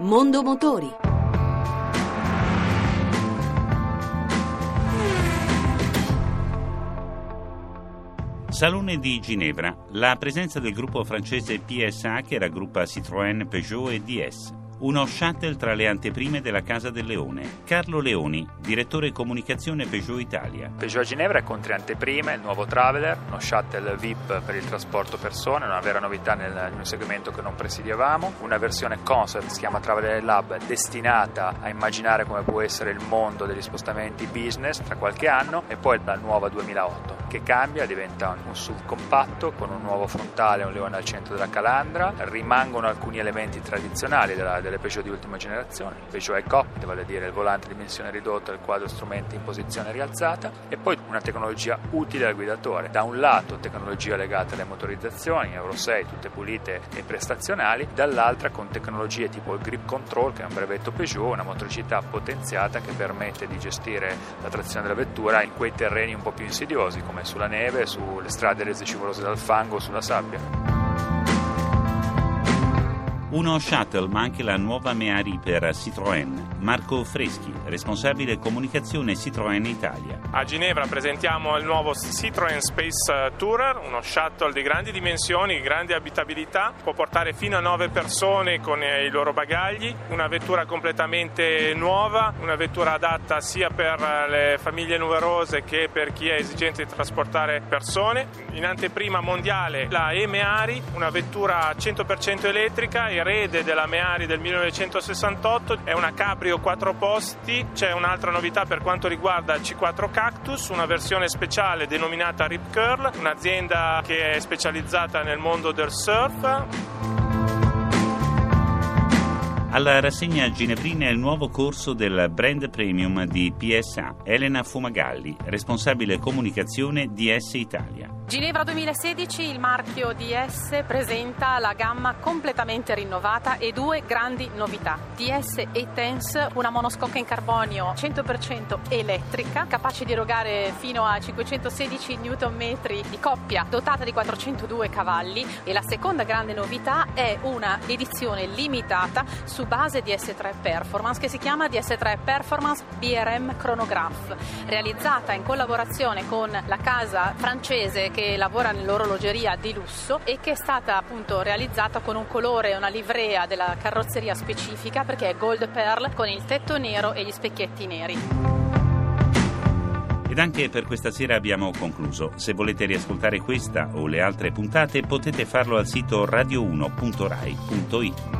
Mondo Motori. Salone di Ginevra. La presenza del gruppo francese PSA che raggruppa Citroën, Peugeot e DS uno shuttle tra le anteprime della Casa del Leone. Carlo Leoni, direttore comunicazione Peugeot Italia. Peugeot a Ginevra è con tre anteprime, il nuovo Traveler, uno shuttle VIP per il trasporto persone, una vera novità nel, in un segmento che non presidiavamo, una versione concept si chiama Traveler Lab destinata a immaginare come può essere il mondo degli spostamenti business tra qualche anno e poi la nuova 2008 che cambia, diventa un SUV compatto con un nuovo frontale un leone al centro della calandra, rimangono alcuni elementi tradizionali della, delle Peugeot di ultima generazione, il Peugeot e-Cockpit, vale a dire il volante a dimensione ridotta il quadro strumenti in posizione rialzata e poi una tecnologia utile al guidatore. Da un lato tecnologia legata alle motorizzazioni, Euro 6, tutte pulite e prestazionali, dall'altra con tecnologie tipo il Grip Control che è un brevetto Peugeot, una motricità potenziata che permette di gestire la trazione della vettura in quei terreni un po' più insidiosi come sulla neve, sulle strade rese scivolose dal fango, sulla sabbia. Uno shuttle, ma anche la nuova Meari per Citroën. Marco Freschi, responsabile comunicazione Citroën Italia. A Ginevra presentiamo il nuovo Citroën Space Tourer, uno shuttle di grandi dimensioni, grande abitabilità, può portare fino a 9 persone con i loro bagagli, una vettura completamente nuova, una vettura adatta sia per le famiglie numerose che per chi è esigente di trasportare persone. In anteprima mondiale la E-Meari, una vettura 100% elettrica erede della Meari del 1968, è una cabrio 4 posti, c'è un'altra novità per quanto riguarda il C4 Cactus, una versione speciale denominata Rip Curl, un'azienda che è specializzata nel mondo del surf. Alla rassegna ginevrina il nuovo corso del brand premium di PSA, Elena Fumagalli, responsabile comunicazione DS Italia. Ginevra 2016 il marchio DS presenta la gamma completamente rinnovata e due grandi novità. DS E-Tense, una monoscocca in carbonio 100% elettrica, capace di erogare fino a 516 Nm di coppia, dotata di 402 cavalli e la seconda grande novità è una edizione limitata su base DS3 Performance che si chiama DS3 Performance BRM Chronograph, realizzata in collaborazione con la casa francese che lavora nell'orologeria di lusso e che è stata appunto realizzata con un colore e una livrea della carrozzeria specifica perché è gold pearl con il tetto nero e gli specchietti neri. Ed anche per questa sera abbiamo concluso. Se volete riascoltare questa o le altre puntate potete farlo al sito radio1.rai.it.